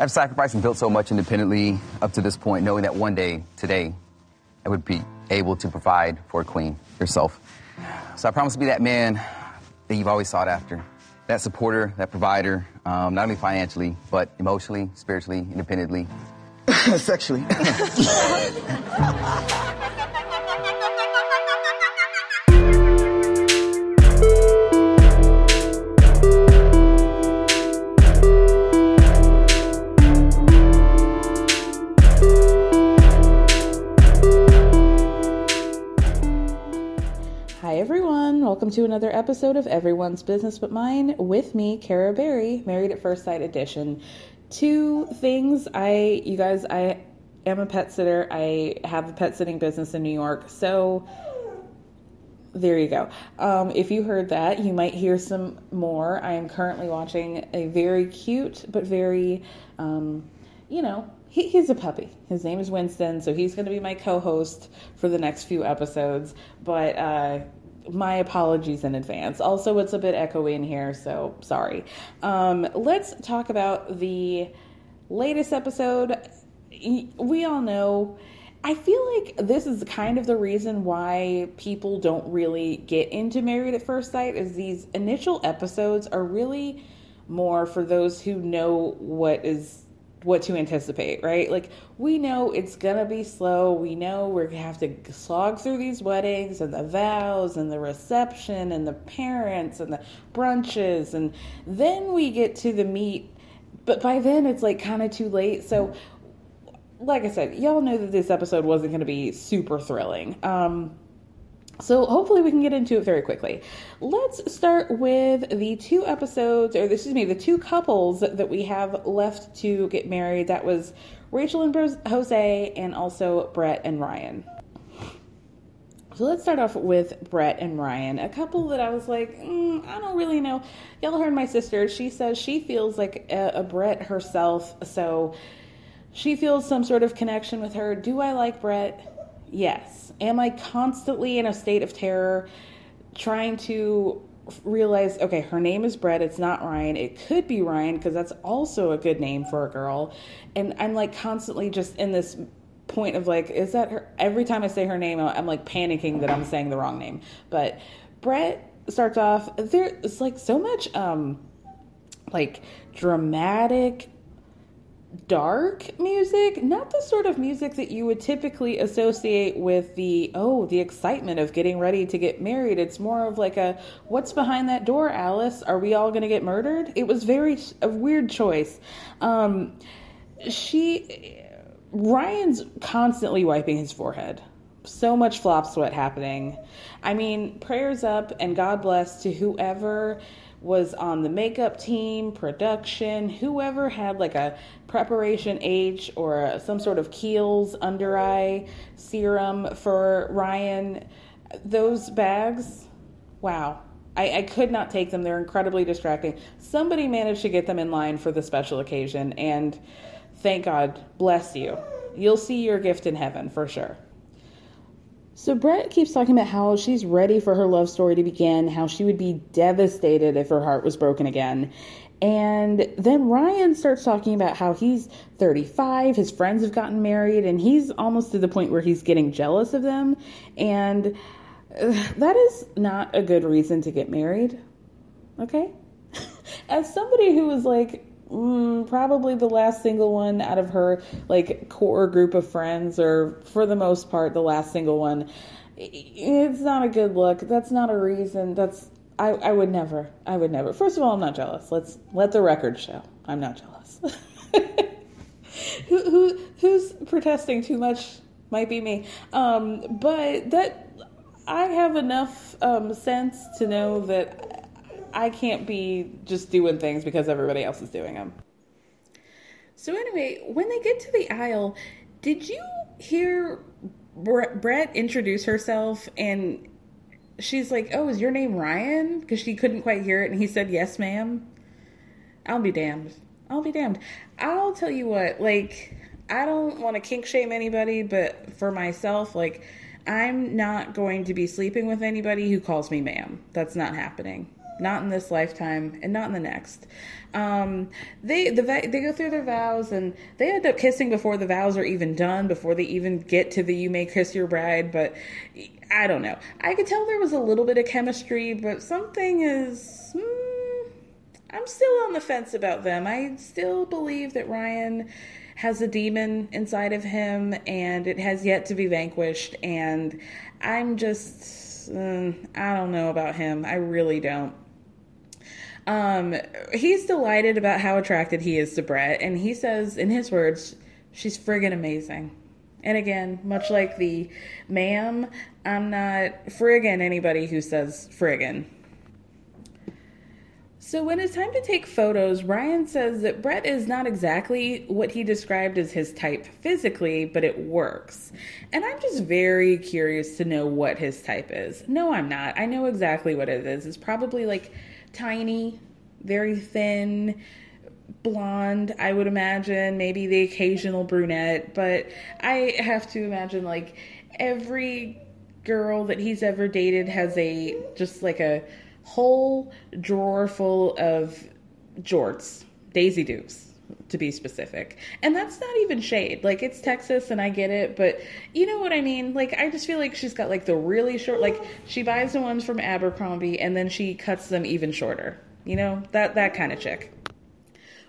I've sacrificed and built so much independently up to this point, knowing that one day, today, I would be able to provide for a queen, yourself. So I promise to be that man that you've always sought after. That supporter, that provider, um, not only financially, but emotionally, spiritually, independently. Sexually. Welcome to another episode of Everyone's Business But Mine with me, Kara Berry, Married at First Sight Edition. Two things I, you guys, I am a pet sitter. I have a pet sitting business in New York. So, there you go. Um, if you heard that, you might hear some more. I am currently watching a very cute but very, um, you know, he, he's a puppy. His name is Winston, so he's going to be my co host for the next few episodes. But uh, my apologies in advance. Also, it's a bit echoey in here, so sorry. Um, let's talk about the latest episode. We all know. I feel like this is kind of the reason why people don't really get into Married at First Sight is these initial episodes are really more for those who know what is what to anticipate, right? Like we know it's gonna be slow. We know we're gonna have to slog through these weddings and the vows and the reception and the parents and the brunches and then we get to the meat. But by then it's like kind of too late. So like I said, y'all know that this episode wasn't to be super thrilling. Um, so hopefully we can get into it very quickly. Let's start with the two episodes, or excuse me, the two couples that we have left to get married. That was Rachel and Jose, and also Brett and Ryan. So let's start off with Brett and Ryan, a couple that I was like, mm, I don't really know. Y'all heard my sister. She says she feels like a, a Brett herself, so she feels some sort of connection with her. Do I like Brett? Yes. Am I constantly in a state of terror trying to realize, okay, her name is Brett, it's not Ryan. It could be Ryan because that's also a good name for a girl. And I'm like constantly just in this point of like, is that her? Every time I say her name, I'm like panicking that I'm saying the wrong name. But Brett starts off, there's like so much, um, like dramatic dark music, not the sort of music that you would typically associate with the oh, the excitement of getting ready to get married. It's more of like a what's behind that door, Alice? Are we all going to get murdered? It was very a weird choice. Um she Ryan's constantly wiping his forehead. So much flop sweat happening. I mean, prayers up and God bless to whoever was on the makeup team, production, whoever had like a preparation H or a, some sort of Kiehl's under eye serum for Ryan, those bags, wow. I, I could not take them. They're incredibly distracting. Somebody managed to get them in line for the special occasion, and thank God, bless you. You'll see your gift in heaven for sure. So Brett keeps talking about how she's ready for her love story to begin, how she would be devastated if her heart was broken again. And then Ryan starts talking about how he's 35, his friends have gotten married, and he's almost to the point where he's getting jealous of them. And uh, that is not a good reason to get married. Okay? As somebody who was like mm, probably the last single one out of her like core group of friends, or for the most part, the last single one. It's not a good look. That's not a reason. That's I, I would never. I would never. First of all, I'm not jealous. Let's let the record show. I'm not jealous. who, who who's protesting too much might be me. Um, but that I have enough um, sense to know that I can't be just doing things because everybody else is doing them. So anyway, when they get to the aisle, did you hear Brett introduce herself and she's like, "Oh, is your name Ryan?" because she couldn't quite hear it and he said, "Yes, ma'am." I'll be damned. I'll be damned. I'll tell you what, like I don't want to kink shame anybody, but for myself, like I'm not going to be sleeping with anybody who calls me ma'am. That's not happening not in this lifetime, and not in the next. Um, they the they go through their vows, and they end up kissing before the vows are even done, before they even get to the "you may kiss your bride." But I don't know. I could tell there was a little bit of chemistry, but something is. Hmm, I'm still on the fence about them. I still believe that Ryan has a demon inside of him and it has yet to be vanquished and i'm just uh, i don't know about him i really don't um, he's delighted about how attracted he is to Brett, and he says, in his words, she's friggin' amazing. And again, much like the ma'am, I'm not friggin' anybody who says friggin'. So, when it's time to take photos, Ryan says that Brett is not exactly what he described as his type physically, but it works. And I'm just very curious to know what his type is. No, I'm not. I know exactly what it is. It's probably like tiny, very thin, blonde, I would imagine, maybe the occasional brunette, but I have to imagine like every girl that he's ever dated has a just like a whole drawer full of jorts, Daisy Dukes to be specific. And that's not even shade. Like it's Texas and I get it, but you know what I mean? Like I just feel like she's got like the really short like she buys the ones from Abercrombie and then she cuts them even shorter. You know? That that kind of chick.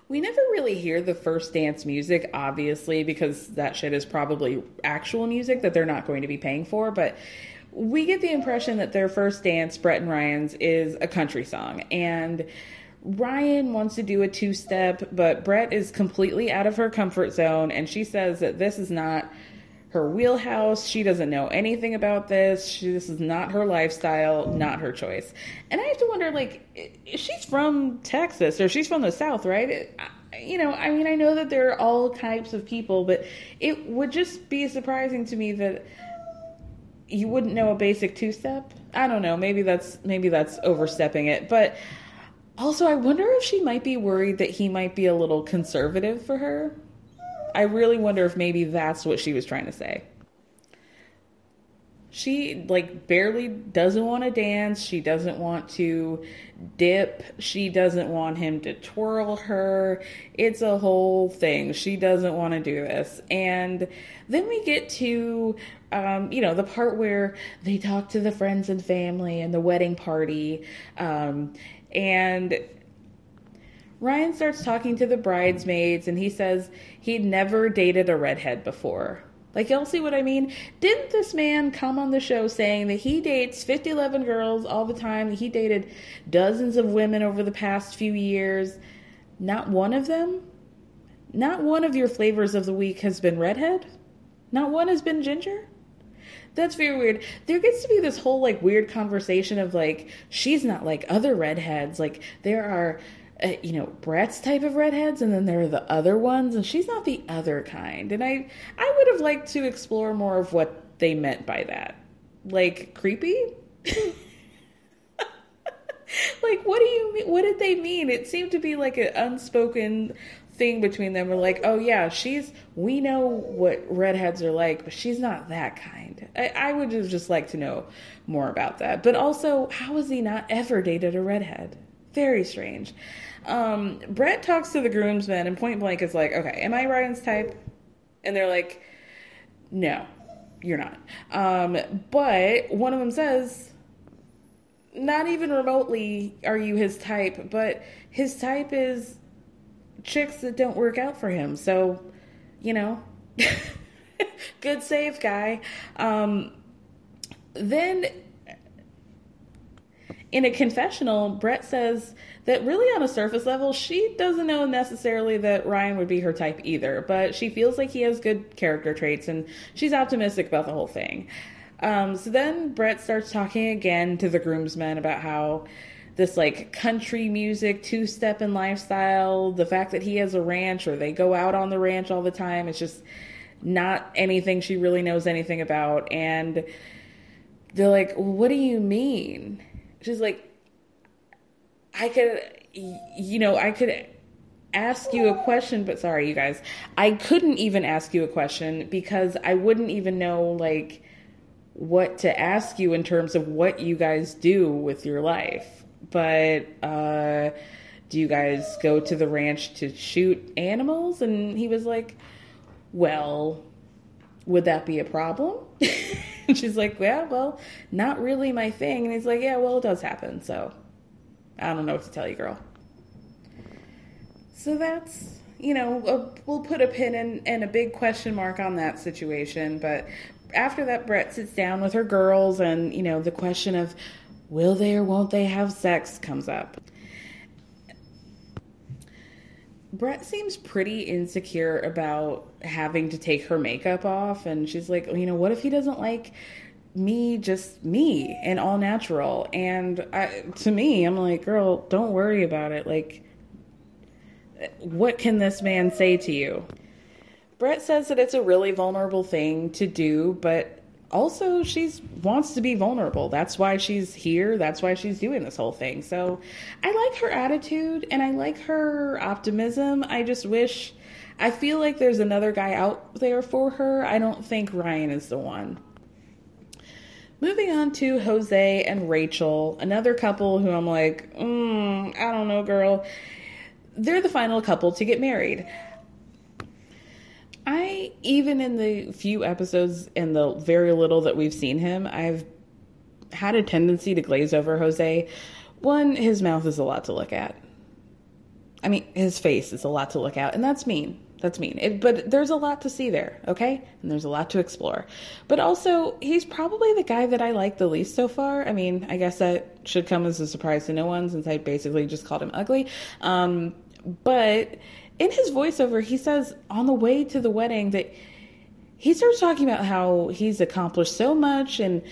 We never really hear the first dance music, obviously, because that shit is probably actual music that they're not going to be paying for, but we get the impression that their first dance, Brett and Ryan's, is a country song. And Ryan wants to do a two step, but Brett is completely out of her comfort zone, and she says that this is not her wheelhouse. She doesn't know anything about this. She, this is not her lifestyle, not her choice. And I have to wonder, like, she's from Texas or she's from the South, right? you know, I mean, I know that there are all types of people, but it would just be surprising to me that you wouldn't know a basic two step. I don't know. Maybe that's maybe that's overstepping it, but also, I wonder if she might be worried that he might be a little conservative for her. I really wonder if maybe that's what she was trying to say. She like barely doesn't want to dance. She doesn't want to dip. She doesn't want him to twirl her. It's a whole thing. She doesn't want to do this. And then we get to um, you know, the part where they talk to the friends and family and the wedding party. Um, and Ryan starts talking to the bridesmaids and he says he'd never dated a redhead before. Like, y'all see what I mean? Didn't this man come on the show saying that he dates 50, 11 girls all the time, that he dated dozens of women over the past few years? Not one of them? Not one of your flavors of the week has been redhead? Not one has been ginger? That's very weird. There gets to be this whole like weird conversation of like she's not like other redheads. Like there are uh, you know Brett's type of redheads, and then there are the other ones, and she's not the other kind. And I I would have liked to explore more of what they meant by that. Like creepy. like what do you mean what did they mean it seemed to be like an unspoken thing between them. We're like, oh yeah, she's we know what redheads are like, but she's not that kind. I, I would just like to know more about that. But also, how has he not ever dated a redhead? Very strange. Um, Brett talks to the groomsmen and point blank is like, okay, am I Ryan's type? And they're like, no, you're not. Um, but one of them says, not even remotely are you his type, but his type is chicks that don't work out for him. So, you know, good save, guy. Um, then in a confessional, Brett says that really on a surface level, she doesn't know necessarily that Ryan would be her type either, but she feels like he has good character traits and she's optimistic about the whole thing. Um, so then Brett starts talking again to the groomsmen about how this like country music two step and lifestyle the fact that he has a ranch or they go out on the ranch all the time it's just not anything she really knows anything about. And they're like what do you mean? She's like i could you know i could ask you a question but sorry you guys. I couldn't even ask you a question because i wouldn't even know like what to ask you in terms of what you guys do with your life but uh, do you guys go to the ranch to shoot animals? And he was like, well, would that be a problem? and she's like, yeah, well, not really my thing. And he's like, yeah, well, it does happen. So I don't know what to tell you, girl. So that's, you know, a, we'll put a pin in and a big question mark on that situation. But after that, Brett sits down with her girls, and, you know, the question of, will they or won't they have sex comes up. Brett seems pretty insecure about having to take her makeup off, and she's like, you know, what if he doesn't like me, just me, and all natural? And I, to me, I'm like, girl, don't worry about it. Like, what can this man say to you? Brett says that it's a really vulnerable thing to do, but also she's wants to be vulnerable. That's why she's here. That's why she's doing this whole thing. So I like her attitude and I like her optimism. I just wish I feel like there's another guy out there for her. I don't think Ryan is the one. Moving on to Jose and Rachel, another couple who I'm like, mm, I don't know, girl. They're the final couple to get married. I even in the few episodes and the very little that we've seen him, I've had a tendency to glaze over Jose. One, his mouth is a lot to look at. I mean, his face is a lot to look at, and that's mean. That's mean. It, but there's a lot to see there, okay? And there's a lot to explore. But also, he's probably the guy that I like the least so far. I mean, I guess that should come as a surprise to no one since I basically just called him ugly. Um, but in his voiceover, he says on the way to the wedding that he starts talking about how he's accomplished so much in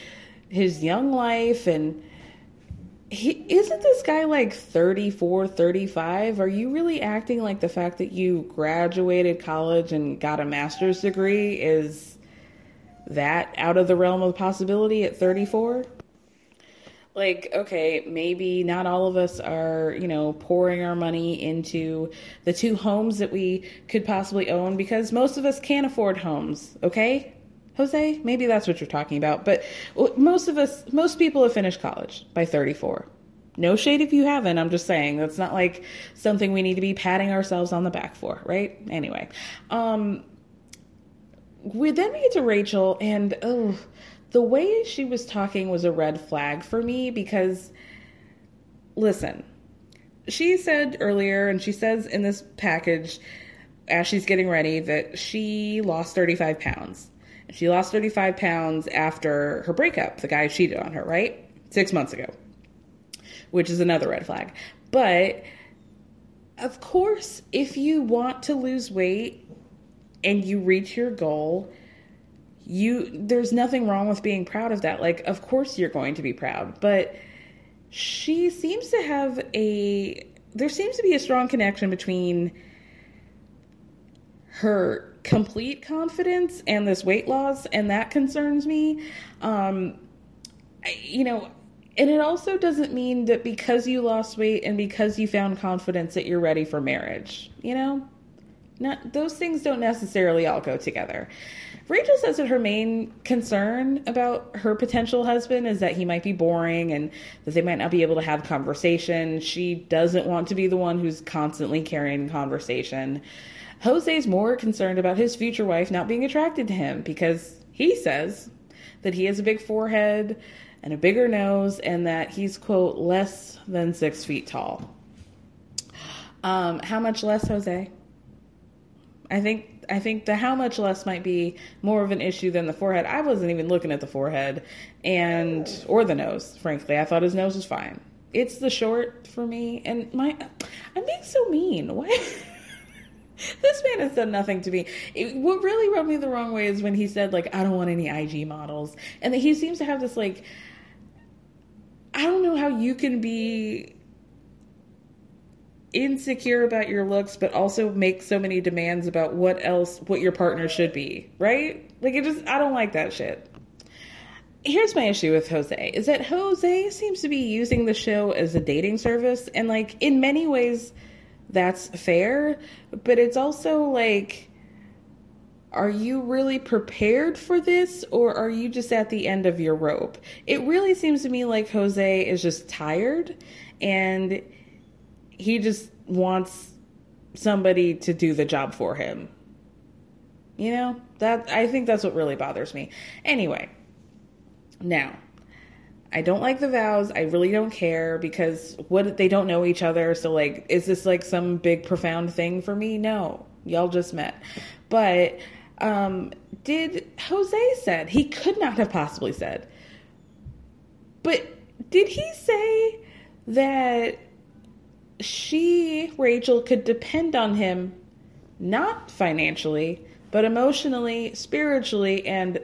his young life and he isn't this guy like 34 35 are you really acting like the fact that you graduated college and got a master's degree is that out of the realm of possibility at 34 like okay maybe not all of us are you know pouring our money into the two homes that we could possibly own because most of us can't afford homes okay? Jose maybe that's what you're talking about but most of us most people have finished college by 34 no shade if you haven't i'm just saying that's not like something we need to be patting ourselves on the back for right? Anyway um we then we get to rachel and oh the way she was talking was a red flag for me because, listen, she said earlier, and she says in this package as she's getting ready, that she lost 35 pounds. She lost 35 pounds after her breakup. The guy cheated on her, right? Six months ago, which is another red flag. But of course, if you want to lose weight and you reach your goal, you there's nothing wrong with being proud of that. Like of course you're going to be proud, but she seems to have a there seems to be a strong connection between her complete confidence and this weight loss and that concerns me. Um I, you know and it also doesn't mean that because you lost weight and because you found confidence that you're ready for marriage you know? Not those things don't necessarily all go together Rachel says that her main concern about her potential husband is that he might be boring and that they might not be able to have conversation. She doesn't want to be the one who's constantly carrying conversation. Jose's more concerned about his future wife not being attracted to him because he says that he has a big forehead and a bigger nose and that he's, quote, less than six feet tall. Um, how much less, Jose? I think I think the how much less might be more of an issue than the forehead. I wasn't even looking at the forehead and or the nose, frankly. I thought his nose was fine. It's the short for me and my I'm being so mean. Why this man has done nothing to me. It, what really rubbed me the wrong way is when he said like I don't want any IG models, and that he seems to have this like I don't know how you can be insecure about your looks but also make so many demands about what else what your partner should be right? Like it just i don't like that shit. Here's my issue with jose is that jose seems to be using the show as a dating service and like in many ways that's fair but it's also like are you really prepared for this or are you just at the end of your rope? It really seems to me like jose is just tired and he just wants somebody to do the job for him. You know, that I think that's what really bothers me. Anyway, now, I don't like the vows. I really don't care because what they don't know each other. So like is this like some big profound thing for me? No. Y'all just met. But um did Jose said he could not have possibly said. But did he say that she, Rachel, could depend on him not financially, but emotionally, spiritually, and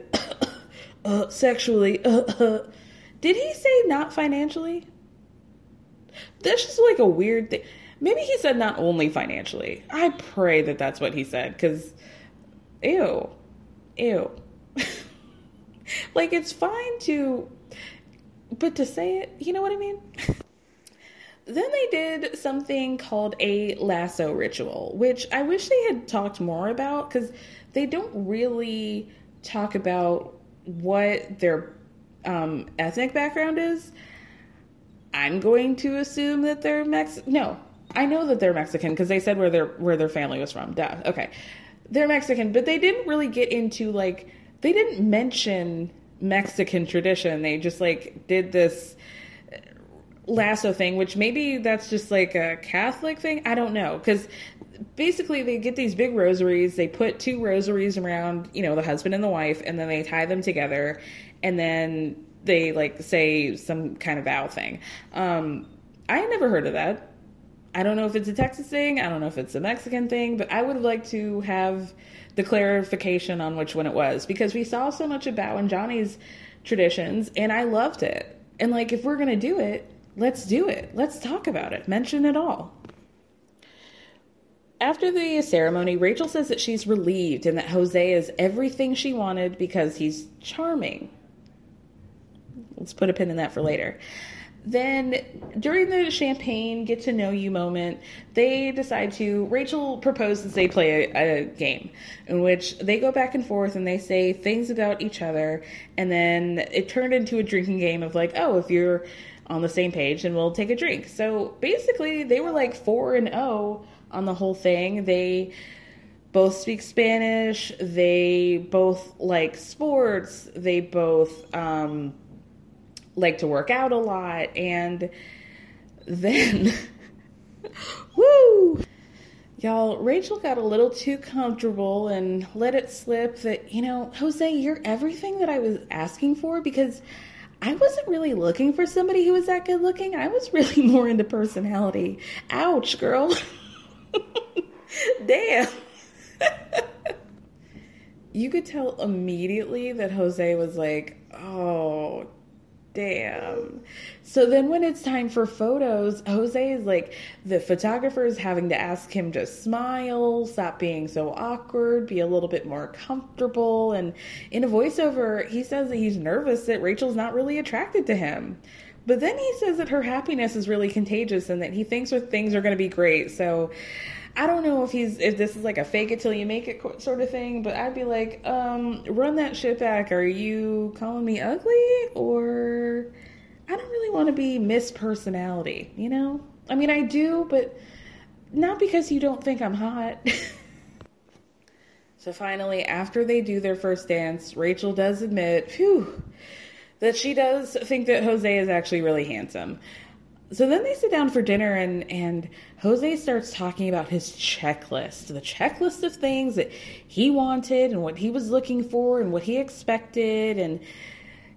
uh, sexually. Did he say not financially? That's just like a weird thing. Maybe he said not only financially. I pray that that's what he said because, ew, ew. like it's fine to, but to say it, you know what I mean? Then they did something called a lasso ritual, which I wish they had talked more about because they don't really talk about what their um, ethnic background is. I'm going to assume that they're Mex. No, I know that they're Mexican because they said where their where their family was from. Duh. Okay, they're Mexican, but they didn't really get into like they didn't mention Mexican tradition. They just like did this lasso thing, which maybe that's just like a Catholic thing. I don't know. Because basically, they get these big rosaries, they put two rosaries around, you know, the husband and the wife, and then they tie them together, and then they like say some kind of vow thing. Um, I had never heard of that. I don't know if it's a Texas thing, I don't know if it's a Mexican thing, but I would like to have the clarification on which one it was because we saw so much about in Johnny's traditions and I loved it. And like if we're going to do it, Let's do it. Let's talk about it. Mention it all. After the ceremony, Rachel says that she's relieved and that Jose is everything she wanted because he's charming. Let's put a pin in that for later. Then, during the champagne get to know you moment, they decide to. Rachel proposes they play a, a, game in which they go back and forth and they say things about each other, and then it turned into a drinking game of like, oh, if you're on the same page and we'll take a drink. So basically, they were like 4 and 0 on the whole thing. They both speak Spanish, they both like sports, they both um, like to work out a lot, and then, woo! Y'all, Rachel got a little too comfortable and let it slip that, you know, Jose, you're everything that I was asking for because I wasn't really looking for somebody who was that good looking. I was really more into personality. Ouch, girl. Damn. you could tell immediately that Jose was like, oh, damn. So then when it's time for photos, Jose is like, the photographer is having to ask him to smile, stop being so awkward, be a little bit more comfortable. And in a voiceover, he says that he's nervous that Rachel's not really attracted to him. But then he says that her happiness is really contagious and that he thinks her things are going to be great. So I don't know if he's if this is like a fake it till you make it sort of thing, but I'd be like, um, run that shit back. Are you calling me ugly or I don't really want to be Miss Personality, you know? I mean, I do, but not because you don't think I'm hot. so finally, after they do their first dance, Rachel does admit, phew, that she does think that Jose is actually really handsome so then they sit down for dinner and and Jose starts talking about his checklist, the checklist of things that he wanted and what he was looking for and what he expected and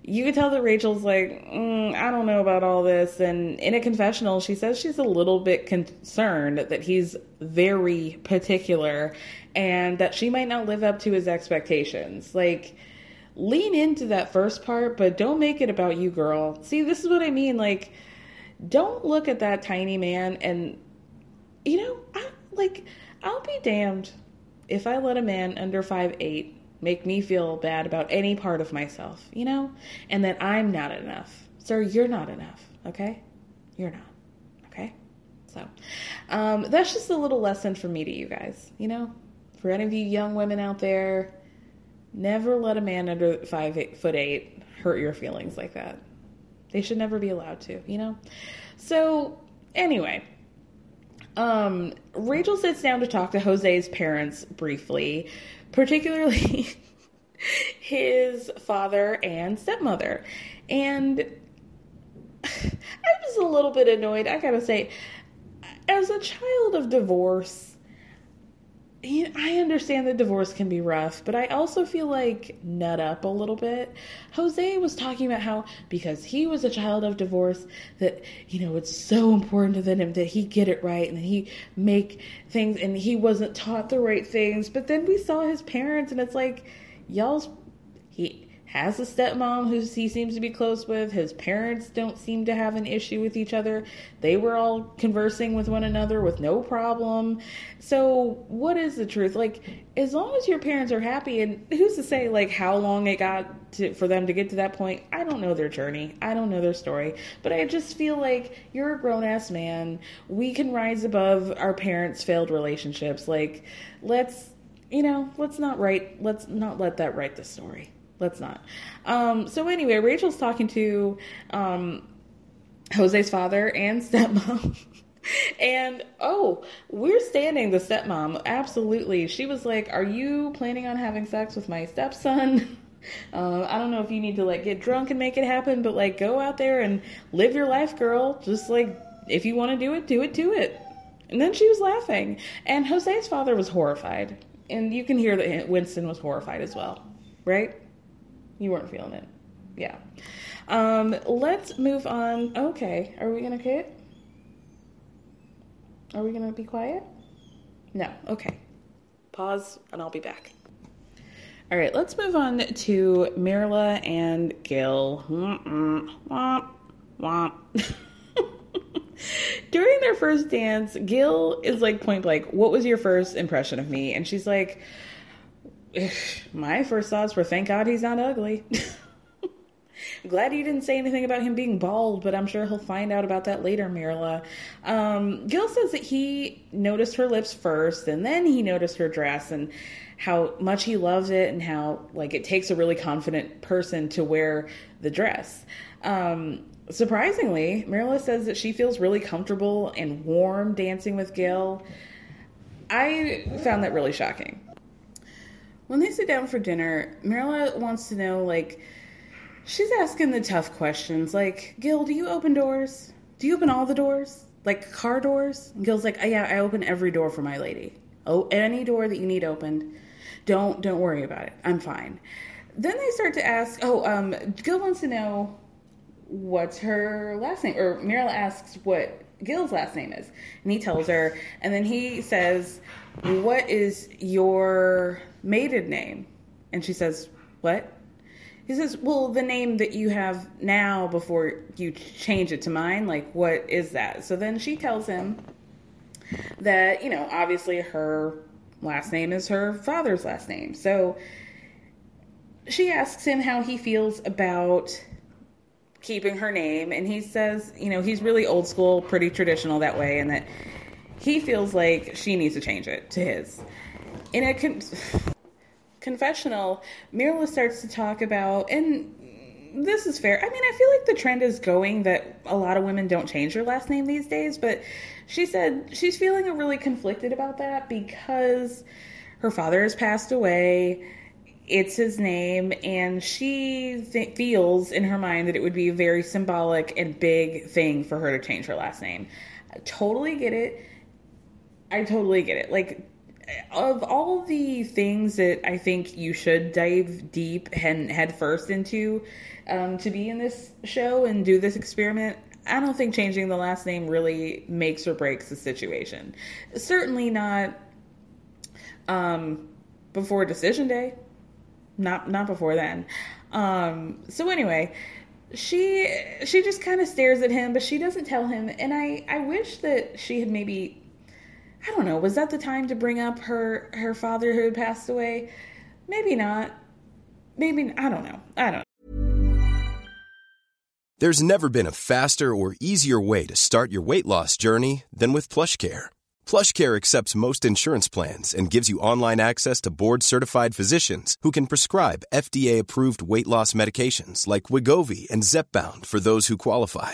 you can tell that Rachel's like, mm, I don't know about all this. And in a confessional, she says she's a little bit concerned that he's very particular and that she might not live up to his expectations. Like, lean into that first part, but don't make it about you, girl. See, this is what I mean. Like, don't look at that tiny man and you know I, like i'll be damned if i let a man under five eight make me feel bad about any part of myself you know? And that i'm not enough. Sir you're not enough okay? You're not okay? So um, that's just a little lesson for me to you guys you know? For any of you young women out there never let a man under five eight, foot eight hurt your feelings like that. They should never be allowed to, you know? So, anyway, um, Rachel sits down to talk to Jose's parents briefly, particularly his father and stepmother. And I was a little bit annoyed, I gotta say. As a child of divorce, I understand that divorce can be rough, but I also feel like nut up a little bit. Jose was talking about how because he was a child of divorce that you know it's so important to him that he get it right and he make things and he wasn't taught the right things. But then we saw his parents and it's like y'all's he has a stepmom who he seems to be close with. His parents don't seem to have an issue with each other. They were all conversing with one another with no problem. So, what is the truth? Like, as long as your parents are happy, and who's to say, like, how long it got to, for them to get to that point? I don't know their journey. I don't know their story. But I just feel like you're a grown ass man. We can rise above our parents' failed relationships. Like, let's, you know, let's not write, let's not let that write the story let's not. Um, so anyway, Rachel's talking to um, Jose's father and stepmom. and oh, we're standing the stepmom. Absolutely. She was like, Are you planning on having sex with my stepson? Uh, I don't know if you need to like get drunk and make it happen, but like go out there and live your life, girl. Just like if you want to do it, do it, do it. And then she was laughing. And Jose's father was horrified. And you can hear that Winston was horrified as well, right? You weren't feeling it. Yeah. Um, let's move on. Okay. Are we to quit? Are we to be quiet? No. Okay. Pause and I'll be back. All right, let's move on to Mirla and Gil. Womp, womp. During their first dance, Gil is like point blank, What was your first impression of me? And she's like, my first thoughts were thank God he's not ugly. Glad you didn't say anything about him being bald, but I'm sure he'll find out about that later, Mirla. Um, Gil says that he noticed her lips first, and then he noticed her dress and how much he loves it, and how like it takes a really confident person to wear the dress. Um, surprisingly, Mirla says that she feels really comfortable and warm dancing with Gil. I found that really shocking when they sit down for dinner, Mirla wants to know, like, she's asking the tough questions, like, Gil, do you open doors? Do you open all the doors? Like car doors? And Gil's like, oh, yeah, I open every door for my lady. Oh, any door that you need opened. Don't don't worry about it. I'm fine. Then they start to ask, oh, um, Gil wants to know what's her last name, or Mirla asks what Gil's last name is, and he tells her, and then he says, "What is your maiden name. And she says, What? He says, Well, the name that you have now before you change it to mine, like, what is that? So then she tells him that, you know, obviously her last name is her father's last name. So she asks him how he feels about keeping her name. And he says, you know, he's really old school, pretty traditional that way, and that he feels like she needs to change it to his. In a con- confessional, Mirla starts to talk about, and this is fair. I mean, I feel like the trend is going that a lot of women don't change their last name these days, but she said she's feeling really conflicted about that because her father has passed away. It's his name, and she th- feels in her mind that it would be a very symbolic and big thing for her to change her last name. I totally get it. I totally get it. Like, of all the things that I think you should dive deep and head first into um, to be in this show and do this experiment, I don't think changing the last name really makes or breaks the situation. Certainly not um, before decision day. Not not before then. Um, so anyway, she she just kind of stares at him, but she doesn't tell him. And I I wish that she had maybe I don't know, was that the time to bring up her her father who had passed away? Maybe not. Maybe I don't know. I don't. There's never been a faster or easier way to start your weight loss journey than with PlushCare. PlushCare accepts most insurance plans and gives you online access to board-certified physicians who can prescribe FDA-approved weight loss medications like Wegovy and Zepbound for those who qualify.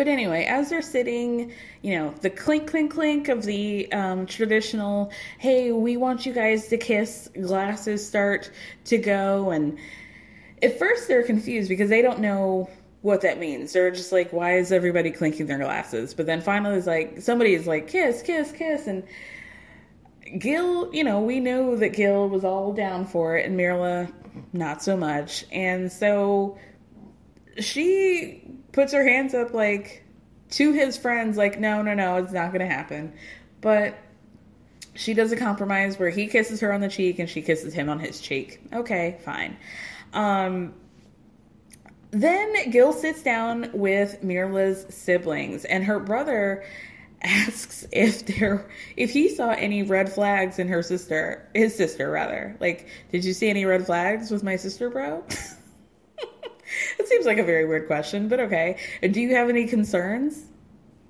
but anyway, as they're sitting, you know, the clink, clink, clink of the um, traditional, hey, we want you guys to kiss, glasses start to go. And at first they're confused because they don't know what that means. They're just like, why is everybody clinking their glasses? But then finally it's like, somebody is like, kiss, kiss, kiss. And Gil, you know, we know that Gil was all down for it and Mirla not so much. And so she puts her hands up like to his friends like no no no it's not to happen. But she does a compromise where he kisses her on the cheek and she kisses him on his cheek. Okay fine. Um then Gil sits down with Mirla's siblings and her brother asks if there if he saw any red flags in her sister his sister rather. Like did you see any red flags with my sister bro it seems like a very weird question, but okay. Do you have any concerns?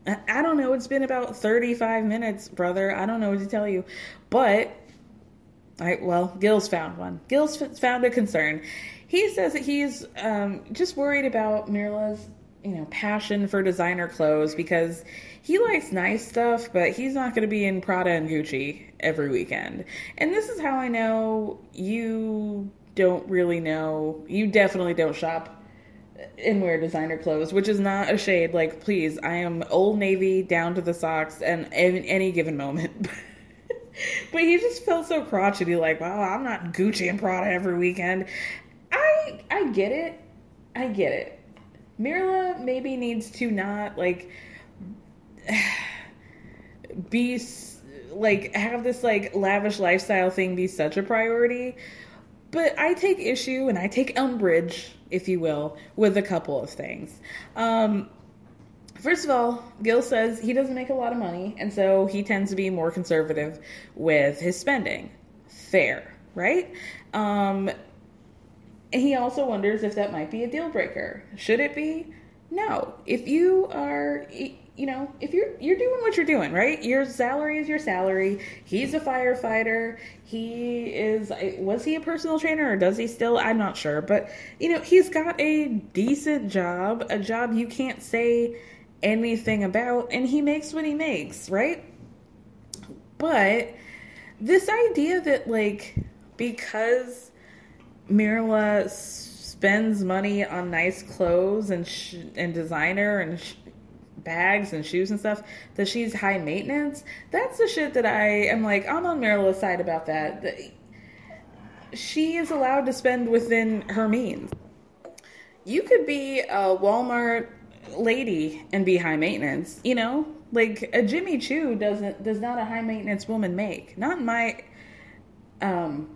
I don't know. It's been about 35 minutes, brother. I don't know what to tell you. But, all right, well, Gil's found one. Gil's found a concern. He says that he's um, just worried about Mirla's, you know, passion for designer clothes because he likes nice stuff, but he's not going to be in Prada and Gucci every weekend. And this is how I know you don't really know. You definitely don't shop and wear designer clothes, which is not a shade. Like, please, I am Old Navy down to the socks, and in any given moment. but he just felt so crotchety, like, wow, I'm not Gucci and Prada every weekend. I I get it, I get it. Mirla maybe needs to not like be like have this like lavish lifestyle thing be such a priority. But I take issue and I take umbrage if you will, with a couple of things. Um, first of all, Gil says he doesn't make a lot of money, and so he tends to be more conservative with his spending. Fair, right? Um, he also wonders if that might be a deal breaker. Should it be? No. If you are, you know, if you're you're doing what you're doing, right? Your salary is your salary. He's a firefighter. He is was he a personal trainer or does he still? I'm not sure, but you know, he's got a decent job, a job you can't say anything about and he makes what he makes, right? But this idea that like because Mirla spends money on nice clothes and sh- and designer and sh- bags and shoes and stuff that she's high maintenance. That's the shit that I am like, I'm on Mirla's side about that. She is allowed to spend within her means. You could be a Walmart lady and be high maintenance, you know? Like a Jimmy Choo doesn't does not a high maintenance woman make. Not in my um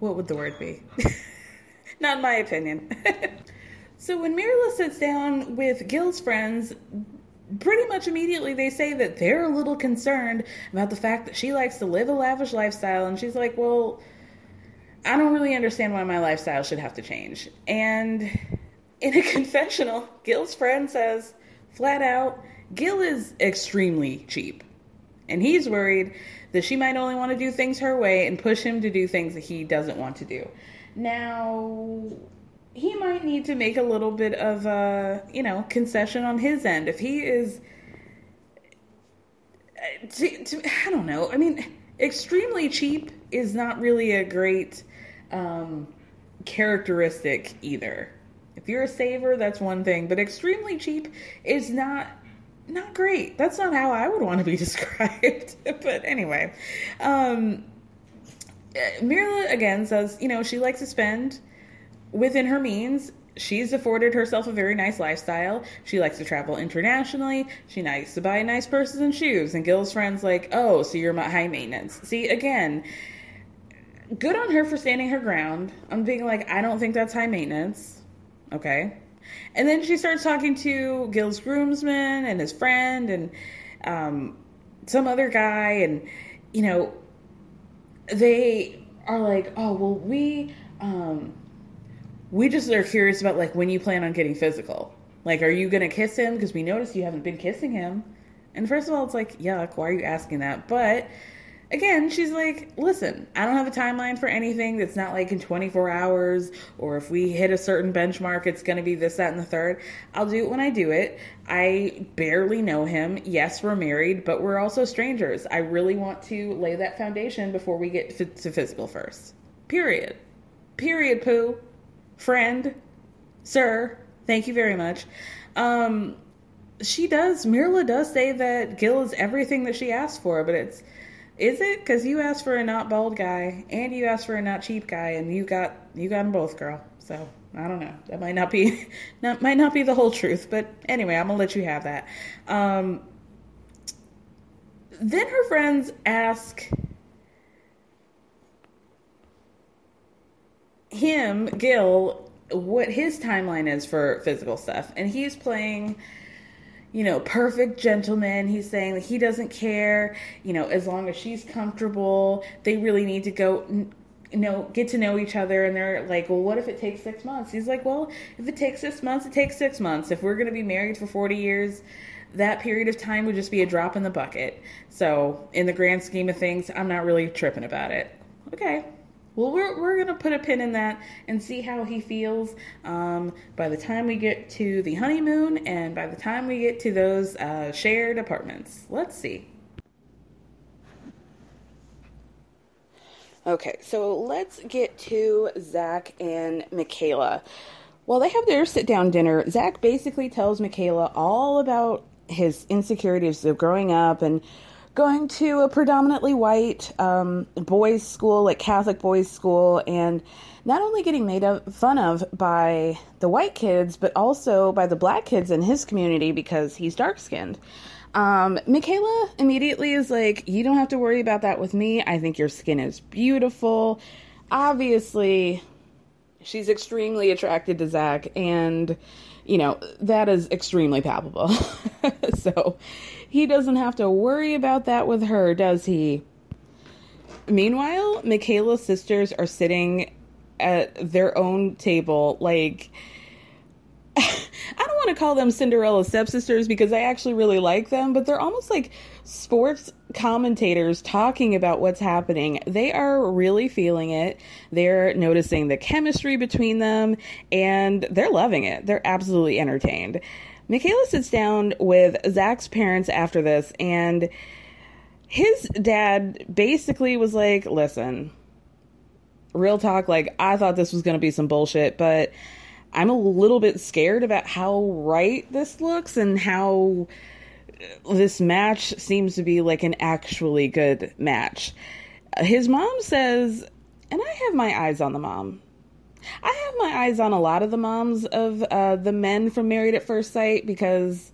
what would the word be? not in my opinion. So when Mirla sits down with Gil's friends, pretty much immediately they say that they're a little concerned about the fact that she likes to live a lavish lifestyle and she's like, "Well, I don't really understand why my lifestyle should have to change." And in a confessional, Gil's friend says flat out, Gil is extremely cheap. And he's worried that she might only want to do things her way and push him to do things that he doesn't want to do. Now, he might need to make a little bit of a, you know, concession on his end. If he is, to, to, I don't know. I mean, extremely cheap is not really a great um, characteristic either. If you're a saver, that's one thing, but extremely cheap is not not great. That's not how I would want to be described. but anyway, um, Mirla again says, you know, she likes to spend within her means, she's afforded herself a very nice lifestyle. She likes to travel internationally. She likes to buy nice purses and shoes. And Gil's friends like, oh, so you're high maintenance. See, again, good on her for standing her ground. I'm being like, I don't think that's high maintenance. Okay. And then she starts talking to Gil's groomsman and his friend and um, some other guy. And, you know, they are like, oh, well, we. Um, we just are curious about like when you plan on getting physical. Like, are you gonna kiss him? Because we noticed you haven't been kissing him. And first of all, it's like, yuck, why are you asking that? But again, she's like, listen, I don't have a timeline for anything that's not like in 24 hours, or if we hit a certain benchmark, it's gonna be this, that, and the third. I'll do it when I do it. I barely know him. Yes, we're married, but we're also strangers. I really want to lay that foundation before we get to physical first. Period. Period, poo friend, sir, thank you very much. Um, she does, Mirla does say that Gil is everything that she asked for, but it's, is it? Because you asked for a not bald guy and you asked for a not cheap guy, and you got you got them both, girl. So I don't know. That might not be, not might not be the whole truth, but anyway, I'm gonna let you have that. Um, then her friends ask him, Gil, what his timeline is for physical stuff. And he's playing, you know, perfect gentleman. He's saying that he doesn't care, you know, as long as she's comfortable. They really need to go you know, get to know each other and they're like, well, what if it takes six months? He's like, well, if it takes six months, it takes six months. If we're going to be married for 40 years, that period of time would just be a drop in the bucket. So, in the grand scheme of things, I'm not really tripping about it. Okay, well, we're, we're going to put a pin in that and see how he feels um, by the time we get to the honeymoon and by the time we get to those uh, shared apartments. Let's see. Okay, so let's get to Zach and Michaela. While they have their sit down dinner, Zach basically tells Michaela all about his insecurities of growing up and going to a predominantly white um, boys' school, like Catholic boys' school, and not only getting made fun of by the white kids, but also by the black kids in his community because he's dark skinned. Um, Michaela immediately is like, You don't have to worry about that with me. I think your skin is beautiful. Obviously, she's extremely attracted to Zach, and, you know, that is extremely palpable. so he doesn't have to worry about that with her, does he? Meanwhile, Michaela's sisters are sitting at their own table, like. I don't want to call them Cinderella stepsisters because I actually really like them, but they're almost like sports commentators talking about what's happening. They are really feeling it. They're noticing the chemistry between them and they're loving it. They're absolutely entertained. Michaela sits down with Zach's parents after this, and his dad basically was like, Listen, real talk, like, I thought this was going to be some bullshit, but I'm a little bit scared about how right this looks and how this match seems to be like an actually good match. His mom says, and I have my eyes on the mom. I have my eyes on a lot of the moms of uh, the men from Married at First Sight because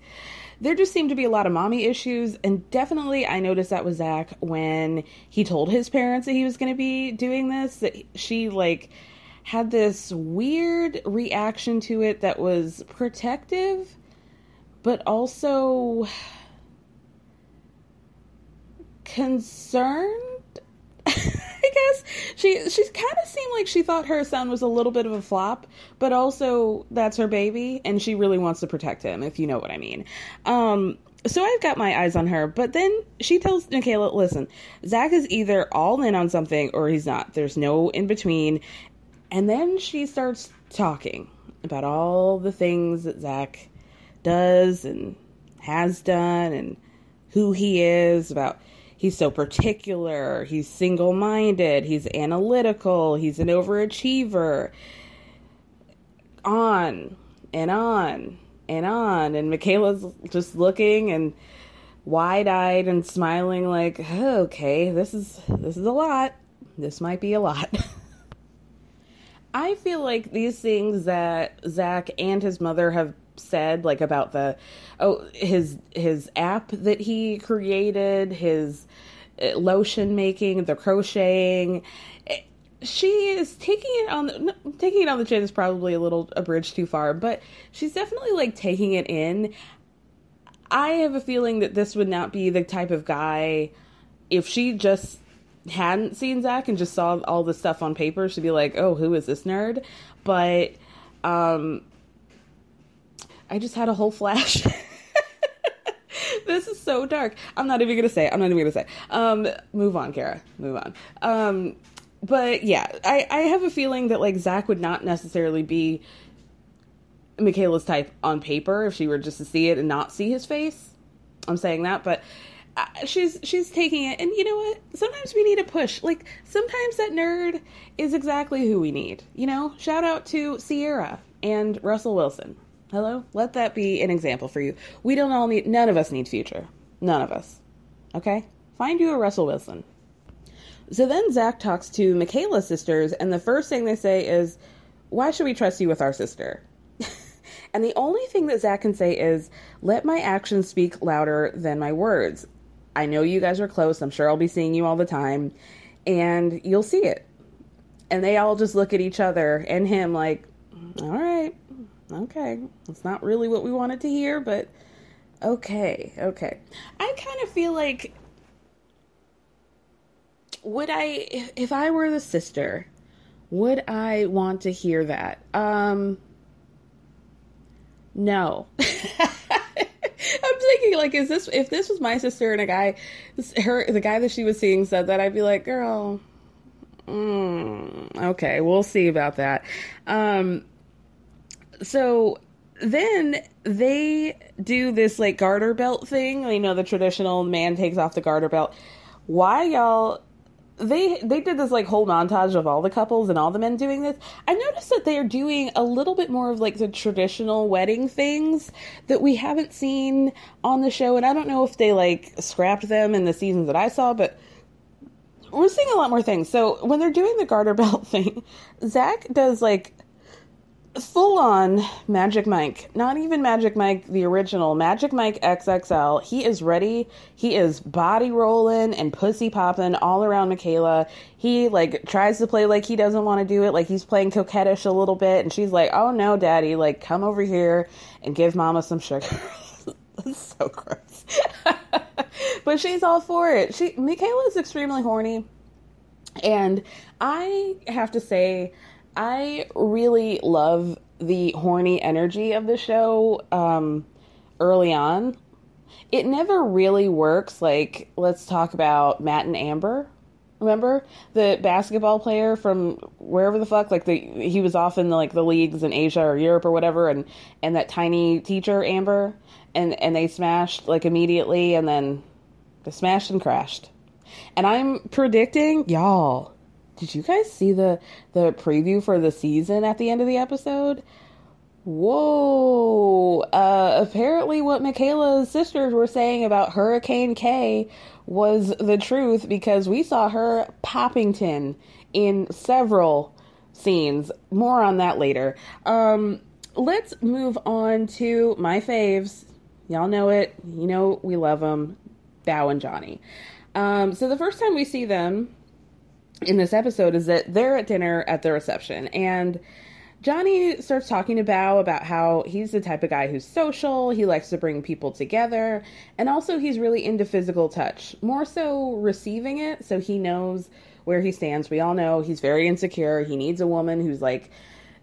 there just seemed to be a lot of mommy issues. And definitely, I noticed that with Zach when he told his parents that he was going to be doing this, that she, like, had this weird reaction to it that was protective, but also concerned. Guess she she kind of seemed like she thought her son was a little bit of a flop, but also that's her baby and she really wants to protect him, if you know what I mean. Um, so I've got my eyes on her, but then she tells Michaela, listen, Zach is either all in on something or he's not. There's no in between. And then she starts talking about all the things that Zach does and has done and who he is, about he's so particular, he's single minded, he's analytical, he's an overachiever. On and on and on. And Michaela's just looking and wide eyed and smiling like, oh, okay, this is this is a lot. This might be a lot. I feel like these things that Zach and his mother have said, like about the oh his his app that he created, his uh, lotion making, the crocheting. Eh, she is taking it on the taking it on the chin is probably a little a bridge too far, but she's definitely like taking it in. I have a feeling that this would not be the type of guy if she just hadn't seen Zach and just saw all the stuff on paper, she'd be like, "Oh, who is this nerd?" But um, I just had a whole flash. this is so dark. I'm not even gonna say. I'm not even gonna say. Um, move on, Kara. Move on. Um, but yeah, I I have a feeling that like Zach would not necessarily be Michaela's type on paper if she were just to see it and not see his face. I'm saying that, but she's she's taking it and you know what sometimes we need a push like sometimes that nerd is exactly who we need you know shout out to ciara and russell wilson hello let that be an example for you we don't all need none of us need future none of us okay find you a russell wilson so then zach talks to michaela's sisters and the first thing they say is why should we trust you with our sister And the only thing that Zach can say is, let my actions speak louder than my words. I know you guys are close. I'm sure I'll be seeing you all the time. And you'll see it. And they all just look at each other and him like, all right, okay. It's not really what we wanted to hear, but okay, okay. I kind of feel like, would I, if I were the sister, would I want to hear that? Um, no. I'm thinking like, is this if this was my sister and a guy, her the guy that she was seeing said that, I'd be like, girl, mm, okay, we'll see about that. Um, so then they do this like garter belt thing. You know, the traditional man takes off the garter belt. Why y'all they they did this like whole montage of all the couples and all the men doing this. I noticed that they are doing a little bit more of like the traditional wedding things that we haven't seen on the show, and I don't know if they like scrapped them in the seasons that I saw, but we're seeing a lot more things. So when they're doing the garter belt thing, Zach does like full on Magic Mike, not even Magic Mike the original, Magic Mike XXL. He is ready. He is body rolling and pussy popping all around Michaela. He like tries to play like he doesn't want to do it, like he's playing coquettish a little bit, and she's like, "Oh no, daddy, like come over here and give mama some sugar." That's so gross. but she's all for it. She Michaela is extremely horny. And I have to say I really love the horny energy of the show um, early on. It never really works. Like, let's talk about Matt and Amber. Remember the basketball player from wherever the fuck, like the he was off in the, like the leagues in Asia or Europe or whatever, and and that tiny teacher Amber, and and they smashed like immediately, and then they smashed and crashed. And I'm predicting, y'all. Did you guys see the the preview for the season at the end of the episode? Whoa. Uh, apparently, what Michaela's sisters were saying about Hurricane K was the truth because we saw her Poppington in several scenes. More on that later. Um, let's move on to my faves. Y'all know it. You know we love them. Bao and Johnny. Um, so the first time we see them in this episode is that they're at dinner at the reception and Johnny starts talking to Bao about how he's the type of guy who's social, he likes to bring people together, and also he's really into physical touch, more so receiving it so he knows where he stands. We all know he's very insecure. He needs a woman who's like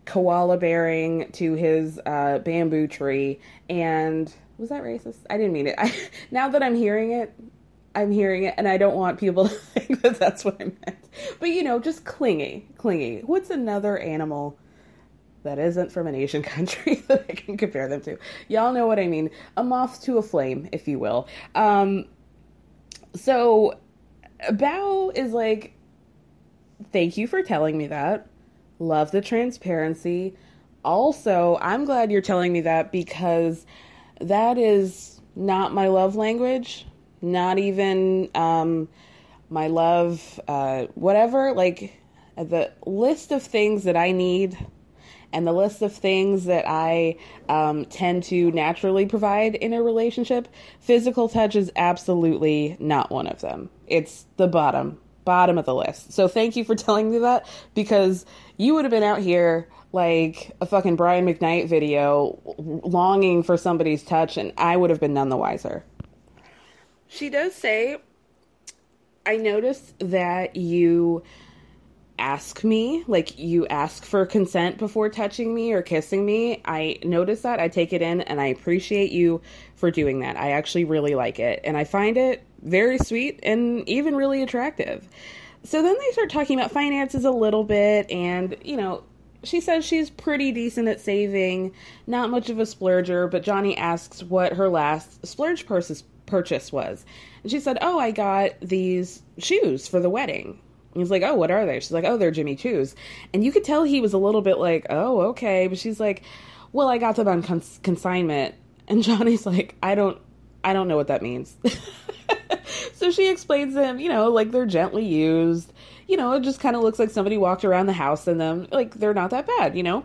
koala bearing to his uh, bamboo tree. And was that racist? I didn't mean it. I, now that I'm hearing it, I'm hearing it, and I don't want people to think that that's what I meant. But you know, just clingy, clingy. What's another animal that isn't from an Asian country that I can compare them to. Y'all know what I mean. A moth to a flame, if you will. Um, so Bao is like, thank you for telling me that. Love the transparency. Also, I'm glad you're telling me that because that is not my love language, not even um, my love, uh, whatever. Like the list of things that I need and the list of things that I um, tend to naturally provide in a relationship, physical touch is absolutely not one of them. It's the bottom, bottom of the list. So thank you for telling me that because you would have been out here like a fucking Brian McKnight video longing for somebody's touch, and I would have been none the wiser. She does say, I noticed that you ask me, like you ask for consent before touching me or kissing me. I notice that, I take it in, and I appreciate you for doing that. I actually really like it, and I find it very sweet and even really attractive. So then they start talking about finances a little bit, and you know, she says she's pretty decent at saving, not much of a splurger, but Johnny asks what her last splurge purchase was. And she said, Oh, I got these shoes for the wedding. He's like, oh, what are they? She's like, oh, they're Jimmy Choo's. And you could tell he was a little bit like, oh, okay. But she's like, well, I got them on cons- consignment. And Johnny's like, I don't, I don't know what that means. so she explains them, you know, like they're gently used. You know, it just kind of looks like somebody walked around the house in them. Like they're not that bad, you know?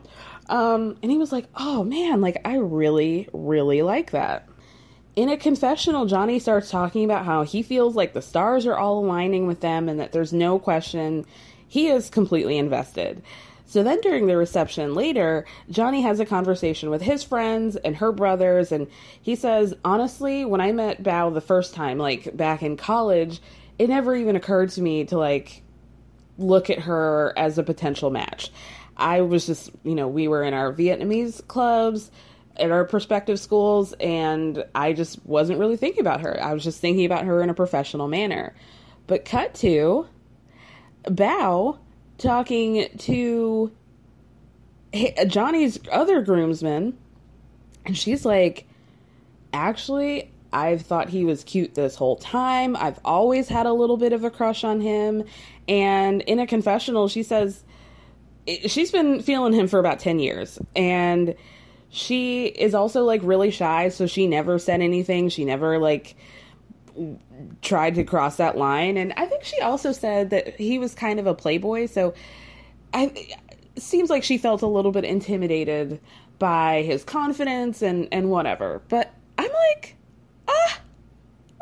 Um, and he was like, oh man, like I really, really like that in a confessional, Johnny starts talking about how he feels like the stars are all aligning with them and that there's no question he is completely invested. So then during the reception later, Johnny has a conversation with his friends and her brothers, and he says, Honestly, when I met Bao the first time, like back in college, it never even occurred to me to like look at her as a potential match. I was just, you know, we were in our Vietnamese clubs at our prospective schools and I just wasn't really thinking about her. I was just thinking about her in a professional manner. But cut to Bao talking to Johnny's other groomsmen and she's like actually I've thought he was cute this whole time. I've always had a little bit of a crush on him. And in a confessional, she says she's been feeling him for about 10 years. And she is also like really shy, so she never said anything. She never like tried to cross that line. And I think she also said that he was kind of a playboy, so I seems like she felt a little bit intimidated by his confidence and and whatever. But I'm like, ah,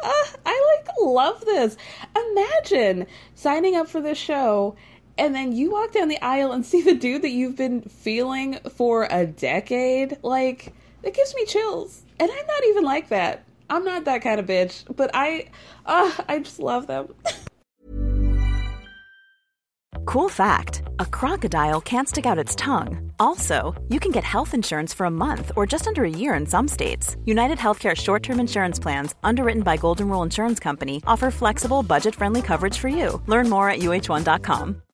ah, I like love this. Imagine signing up for this show and then you walk down the aisle and see the dude that you've been feeling for a decade like it gives me chills and i'm not even like that i'm not that kind of bitch but i uh, i just love them Cool fact a crocodile can't stick out its tongue. Also, you can get health insurance for a month or just under a year in some states. United Healthcare short term insurance plans, underwritten by Golden Rule Insurance Company, offer flexible, budget friendly coverage for you. Learn more at uhone.com.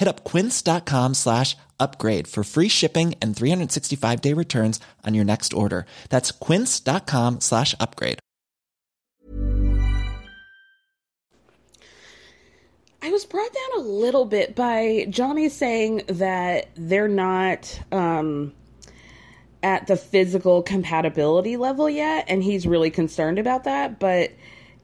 Hit up quince.com slash upgrade for free shipping and 365 day returns on your next order. That's quince.com slash upgrade. I was brought down a little bit by Johnny saying that they're not um, at the physical compatibility level yet, and he's really concerned about that. But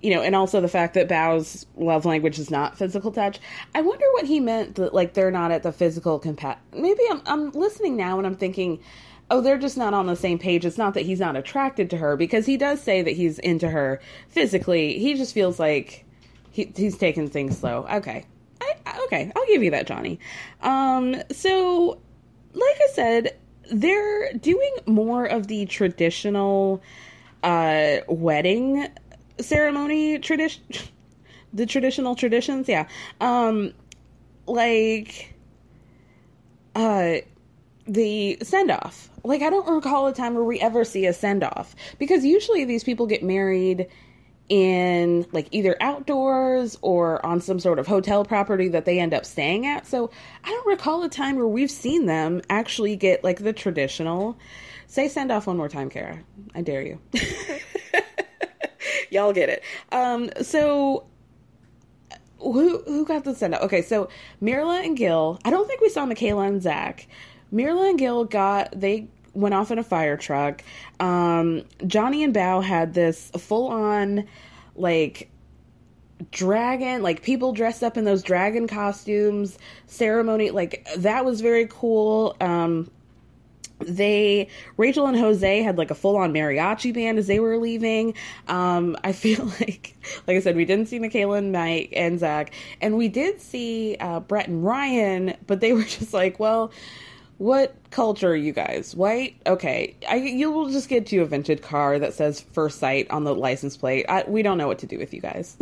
you know, and also the fact that Bao's love language is not physical touch. I wonder what he meant that like they're not at the physical compat. Maybe I'm I'm listening now and I'm thinking, oh, they're just not on the same page. It's not that he's not attracted to her because he does say that he's into her physically. He just feels like he, he's taking things slow. Okay, I, okay, I'll give you that, Johnny. Um, so like I said, they're doing more of the traditional uh wedding ceremony tradition the traditional traditions yeah. Um like uh the send off like i don't recall a time where we ever see a send off because usually these people get married in like either outdoors or on some sort of hotel property that they end up staying at. So i don't recall a time where we've seen them actually get like the traditional say send off one more time kara. I dare you y'all get it. Um, so who who got the send out? Okay, so Mirla and Gil. I don't think we saw Michaela and Zach. Mirla and Gil got they went off in a fire truck. Um, Johnny and Bao had this full on like dragon like people dressed up in those dragon costumes ceremony like that was very cool um they Rachel and Jose had like a full on mariachi band as they were leaving. Um, I feel like, like I said, we didn't see Michaela and Mike and Zach, and we did see uh, Brett and Ryan, but they were just like, well. What culture are you guys? White? Okay. I, you will just get you a vintage car that says first sight on the license plate. I, we don't know what to do with you guys.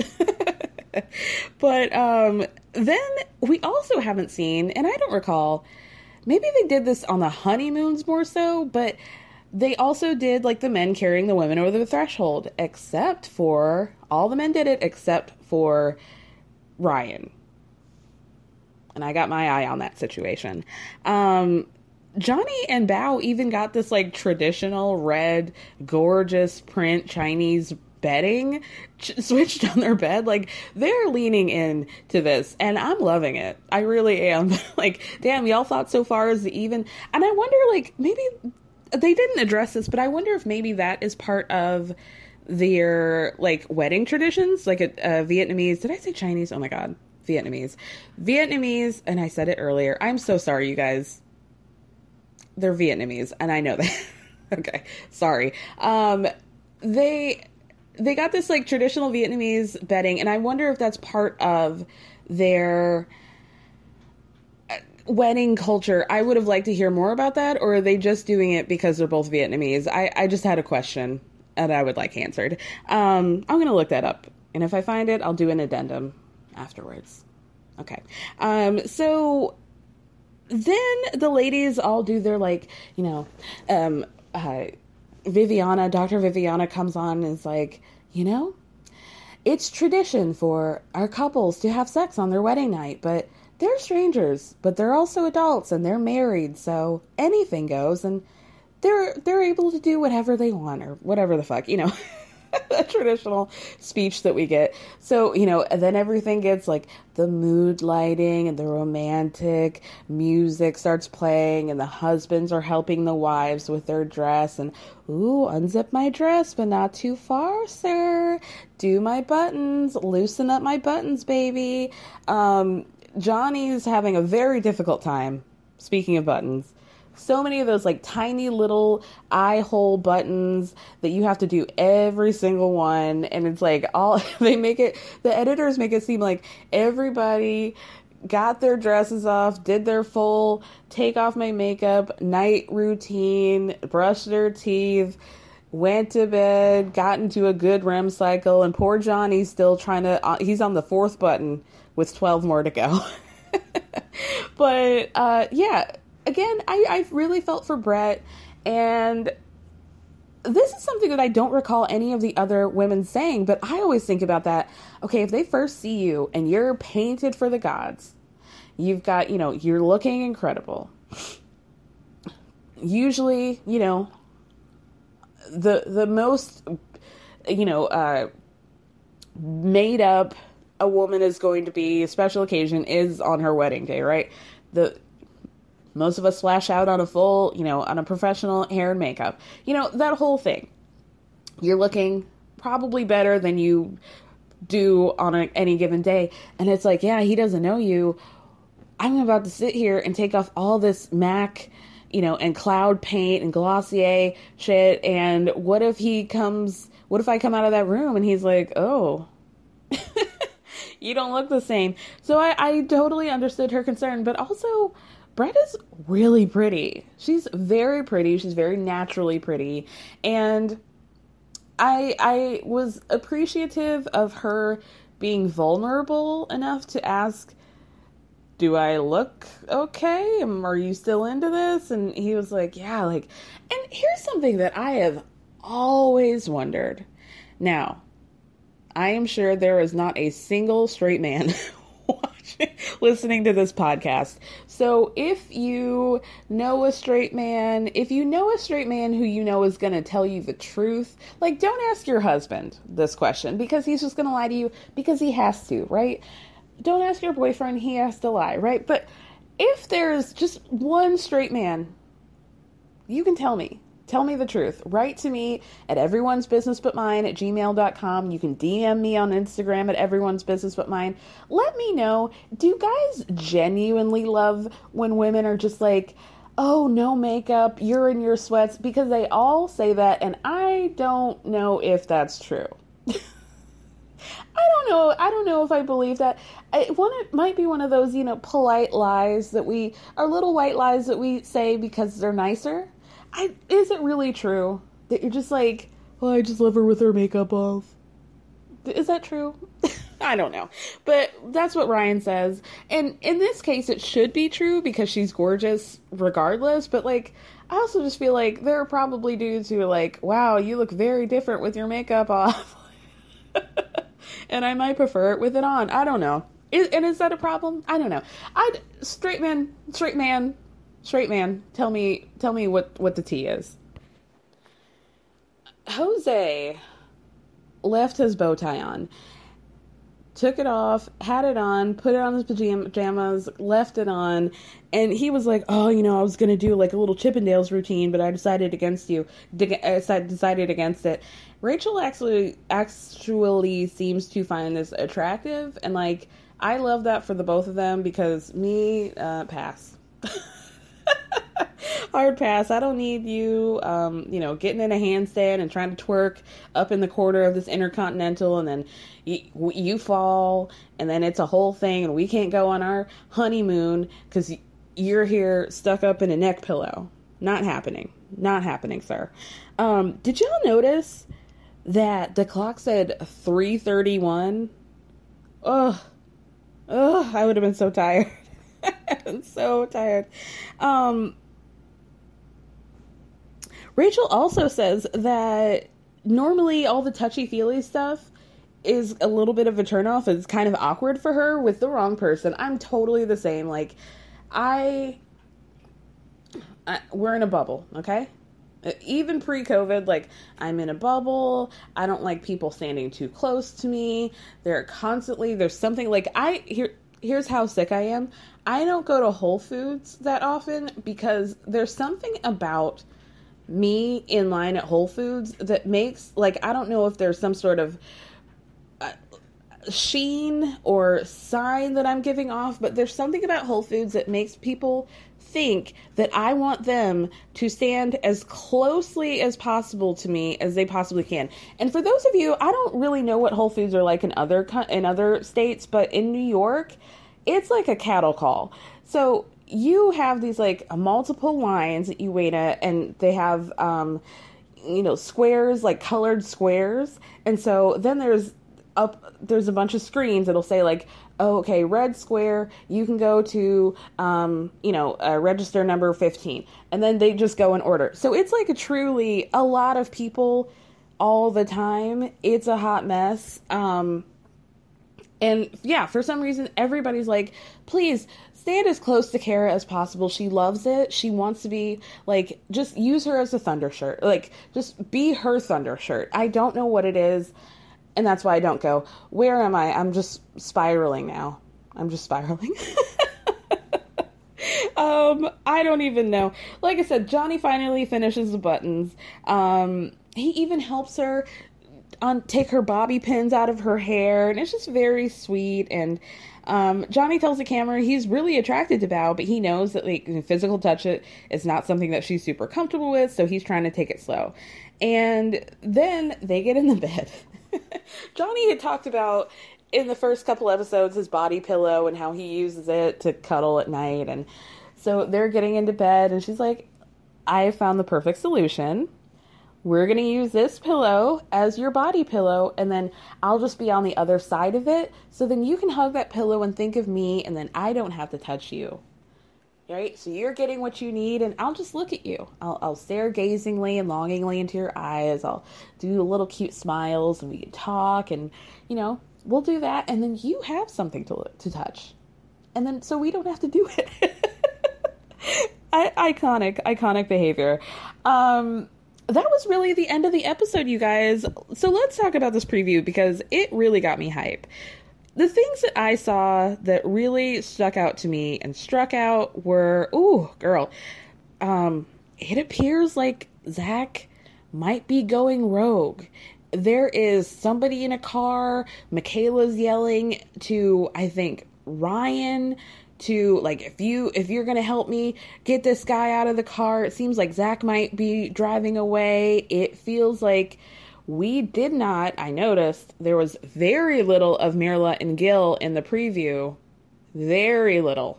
but um, then we also haven't seen, and I don't recall, maybe they did this on the honeymoons more so, but they also did like the men carrying the women over the threshold, except for all the men did it except for Ryan. And I got my eye on that situation. Um, Johnny and Bao even got this like traditional red, gorgeous print Chinese bedding ch- switched on their bed. Like they're leaning in to this, and I'm loving it. I really am. like, damn, y'all thought so far as the even, and I wonder, like, maybe they didn't address this, but I wonder if maybe that is part of their like wedding traditions, like a, a Vietnamese. Did I say Chinese? Oh my god, Vietnamese, Vietnamese, and I said it earlier. I'm so sorry, you guys. They're Vietnamese, and I know that. okay, sorry. Um, they they got this like traditional Vietnamese bedding, and I wonder if that's part of their uh, wedding culture. I would have liked to hear more about that, or are they just doing it because they're both Vietnamese? I, I just had a question that I would like answered. Um, I'm gonna look that up, and if I find it, I'll do an addendum afterwards. Okay. Um, so then the ladies all do their like, you know, um, uh, Viviana, Dr. Viviana comes on and is like, you know, it's tradition for our couples to have sex on their wedding night, but they're strangers, but they're also adults and they're married, so anything goes and they're they're able to do whatever they want or whatever the fuck, you know. a traditional speech that we get. So, you know, then everything gets like the mood lighting and the romantic music starts playing, and the husbands are helping the wives with their dress. And, ooh, unzip my dress, but not too far, sir. Do my buttons, loosen up my buttons, baby. Um, Johnny's having a very difficult time, speaking of buttons, so many of those like tiny little eye hole buttons that you have to do every single one and it's like all they make it the editors make it seem like everybody got their dresses off did their full take off my makeup night routine brushed their teeth went to bed got into a good rem cycle and poor johnny's still trying to uh, he's on the fourth button with 12 more to go. But uh yeah again, I, I really felt for Brett, and this is something that I don't recall any of the other women saying, but I always think about that. Okay, if they first see you and you're painted for the gods, you've got, you know, you're looking incredible. Usually, you know, the the most you know, uh made up a woman is going to be a special occasion is on her wedding day, right? The most of us splash out on a full, you know, on a professional hair and makeup. You know, that whole thing. You're looking probably better than you do on a, any given day. And it's like, yeah, he doesn't know you. I'm about to sit here and take off all this MAC, you know, and cloud paint and Glossier shit. And what if he comes, what if I come out of that room and he's like, oh, you don't look the same. So I, I totally understood her concern, but also, Brett is really pretty. She's very pretty. She's very naturally pretty. And I I was appreciative of her being vulnerable enough to ask, "Do I look okay? Are you still into this?" And he was like, "Yeah, like." And here's something that I have always wondered. Now, I am sure there is not a single straight man listening to this podcast. So if you know a straight man, if you know a straight man who you know is going to tell you the truth, like don't ask your husband this question because he's just going to lie to you because he has to, right? Don't ask your boyfriend, he has to lie, right? But if there's just one straight man, you can tell me Tell me the truth. Write to me at everyone's business but mine at gmail.com. You can DM me on Instagram at everyone's business but mine. Let me know do you guys genuinely love when women are just like, oh, no makeup, you're in your sweats? Because they all say that, and I don't know if that's true. I don't know. I don't know if I believe that. I, one, it might be one of those, you know, polite lies that we, are little white lies that we say because they're nicer. I is it really true that you're just like, well, I just love her with her makeup off? Is that true? I don't know. But that's what Ryan says. And in this case, it should be true because she's gorgeous regardless. But, like, I also just feel like there are probably dudes who are like, wow, you look very different with your makeup off. and I might prefer it with it on. I don't know. Is, and is that a problem? I don't know. I straight man, straight man, straight man, tell me tell me what what the tea is. Jose left his bow tie on, took it off, had it on, put it on his pajamas, left it on, and he was like, "Oh, you know, I was gonna do like a little Chippendales routine, but I decided against you. I decided against it." Rachel actually actually seems to find this attractive, and like I love that for the both of them because me uh, pass. hard pass. I don't need you, um, you know, getting in a handstand and trying to twerk up in the corner of this intercontinental, and then you, you fall, and then it's a whole thing, and we can't go on our honeymoon because you're here stuck up in a neck pillow. Not happening. Not happening, sir. Um, did y'all notice that the clock said 3:31? Ugh, ugh, I would have been so tired. I'm so tired. Um, Rachel also says that normally all the touchy feely stuff is a little bit of a turnoff. It's kind of awkward for her with the wrong person. I'm totally the same. Like, I, I we're in a bubble, okay? Even pre COVID, like, I'm in a bubble. I don't like people standing too close to me. They're constantly, there's something like, I, here, here's how sick I am. I don't go to Whole Foods that often because there's something about me in line at Whole Foods that makes like I don't know if there's some sort of uh, sheen or sign that I'm giving off, but there's something about Whole Foods that makes people think that I want them to stand as closely as possible to me as they possibly can. And for those of you, I don't really know what Whole Foods are like in other in other states, but in New York, it's like a cattle call. So you have these like multiple lines that you wait at, and they have um, you know squares like colored squares, and so then there's up there's a bunch of screens that'll say like okay red square you can go to um, you know uh, register number 15 and then they just go in order so it's like a truly a lot of people all the time it's a hot mess um, and yeah for some reason everybody's like please stand as close to Kara as possible. She loves it. She wants to be like just use her as a thunder shirt. Like just be her thunder shirt. I don't know what it is and that's why I don't go. Where am I? I'm just spiraling now. I'm just spiraling. um, I don't even know. Like I said, Johnny finally finishes the buttons. Um, he even helps her on take her bobby pins out of her hair, and it's just very sweet. And um, Johnny tells the camera he's really attracted to Bao, but he knows that like physical touch it is not something that she's super comfortable with, so he's trying to take it slow. And then they get in the bed. Johnny had talked about in the first couple episodes his body pillow and how he uses it to cuddle at night. And so they're getting into bed and she's like I found the perfect solution. We're going to use this pillow as your body pillow and then I'll just be on the other side of it. So then you can hug that pillow and think of me and then I don't have to touch you right? So you're getting what you need, and I'll just look at you. I'll, I'll stare gazingly and longingly into your eyes. I'll do little cute smiles, and we can talk, and you know, we'll do that, and then you have something to to touch, and then so we don't have to do it. I, iconic, iconic behavior. Um, that was really the end of the episode, you guys. So let's talk about this preview because it really got me hype the things that I saw that really stuck out to me and struck out were, ooh, girl, um, it appears like Zach might be going rogue. There is somebody in a car. Michaela's yelling to, I think, Ryan to like if you if you're gonna help me get this guy out of the car it seems like zach might be driving away it feels like we did not, I noticed there was very little of Mirla and Gil in the preview. Very little.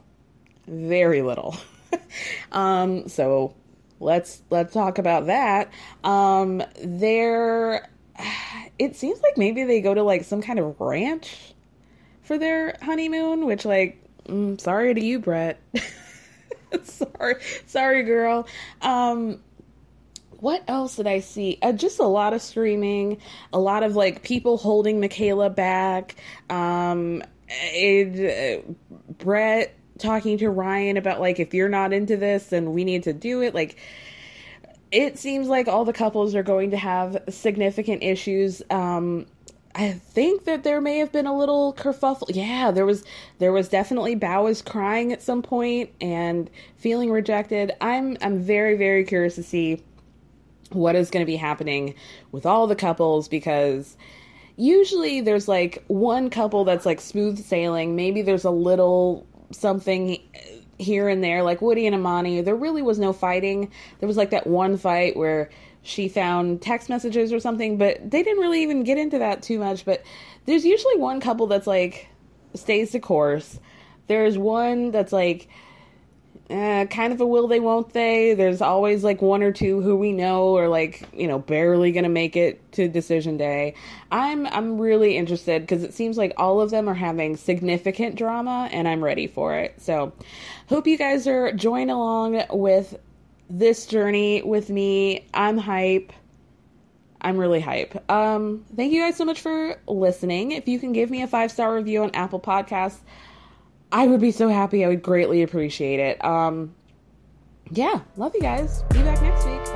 Very little. um, so let's let's talk about that. Um, there it seems like maybe they go to like some kind of ranch for their honeymoon, which like mm, sorry to you, Brett. sorry, sorry, girl. Um, what else did I see? Uh, just a lot of screaming, a lot of like people holding Michaela back. Um, it, uh, Brett talking to Ryan about like if you're not into this, then we need to do it. Like it seems like all the couples are going to have significant issues. Um, I think that there may have been a little kerfuffle. Yeah, there was there was definitely Bao was crying at some point and feeling rejected. I'm I'm very very curious to see what is going to be happening with all the couples because usually there's like one couple that's like smooth sailing. Maybe there's a little something here and there, like Woody and Amani. There really was no fighting. There was like that one fight where she found text messages or something, but they didn't really even get into that too much. But there's usually one couple that's like stays the course. There's one that's like uh, kind of a will they won't they. There's always like one or two who we know are like you know barely gonna make it to decision day. I'm i'm really interested because it seems like all of them are having significant drama and i'm ready for it. So hope you guys are joining along with this journey with me. I'm hype. I'm really hype. Um, thank you guys so much for listening. If you can give me a five star review on Apple Podcasts, I would be so happy. I would greatly appreciate it. Um, yeah, love you guys. Be back next week.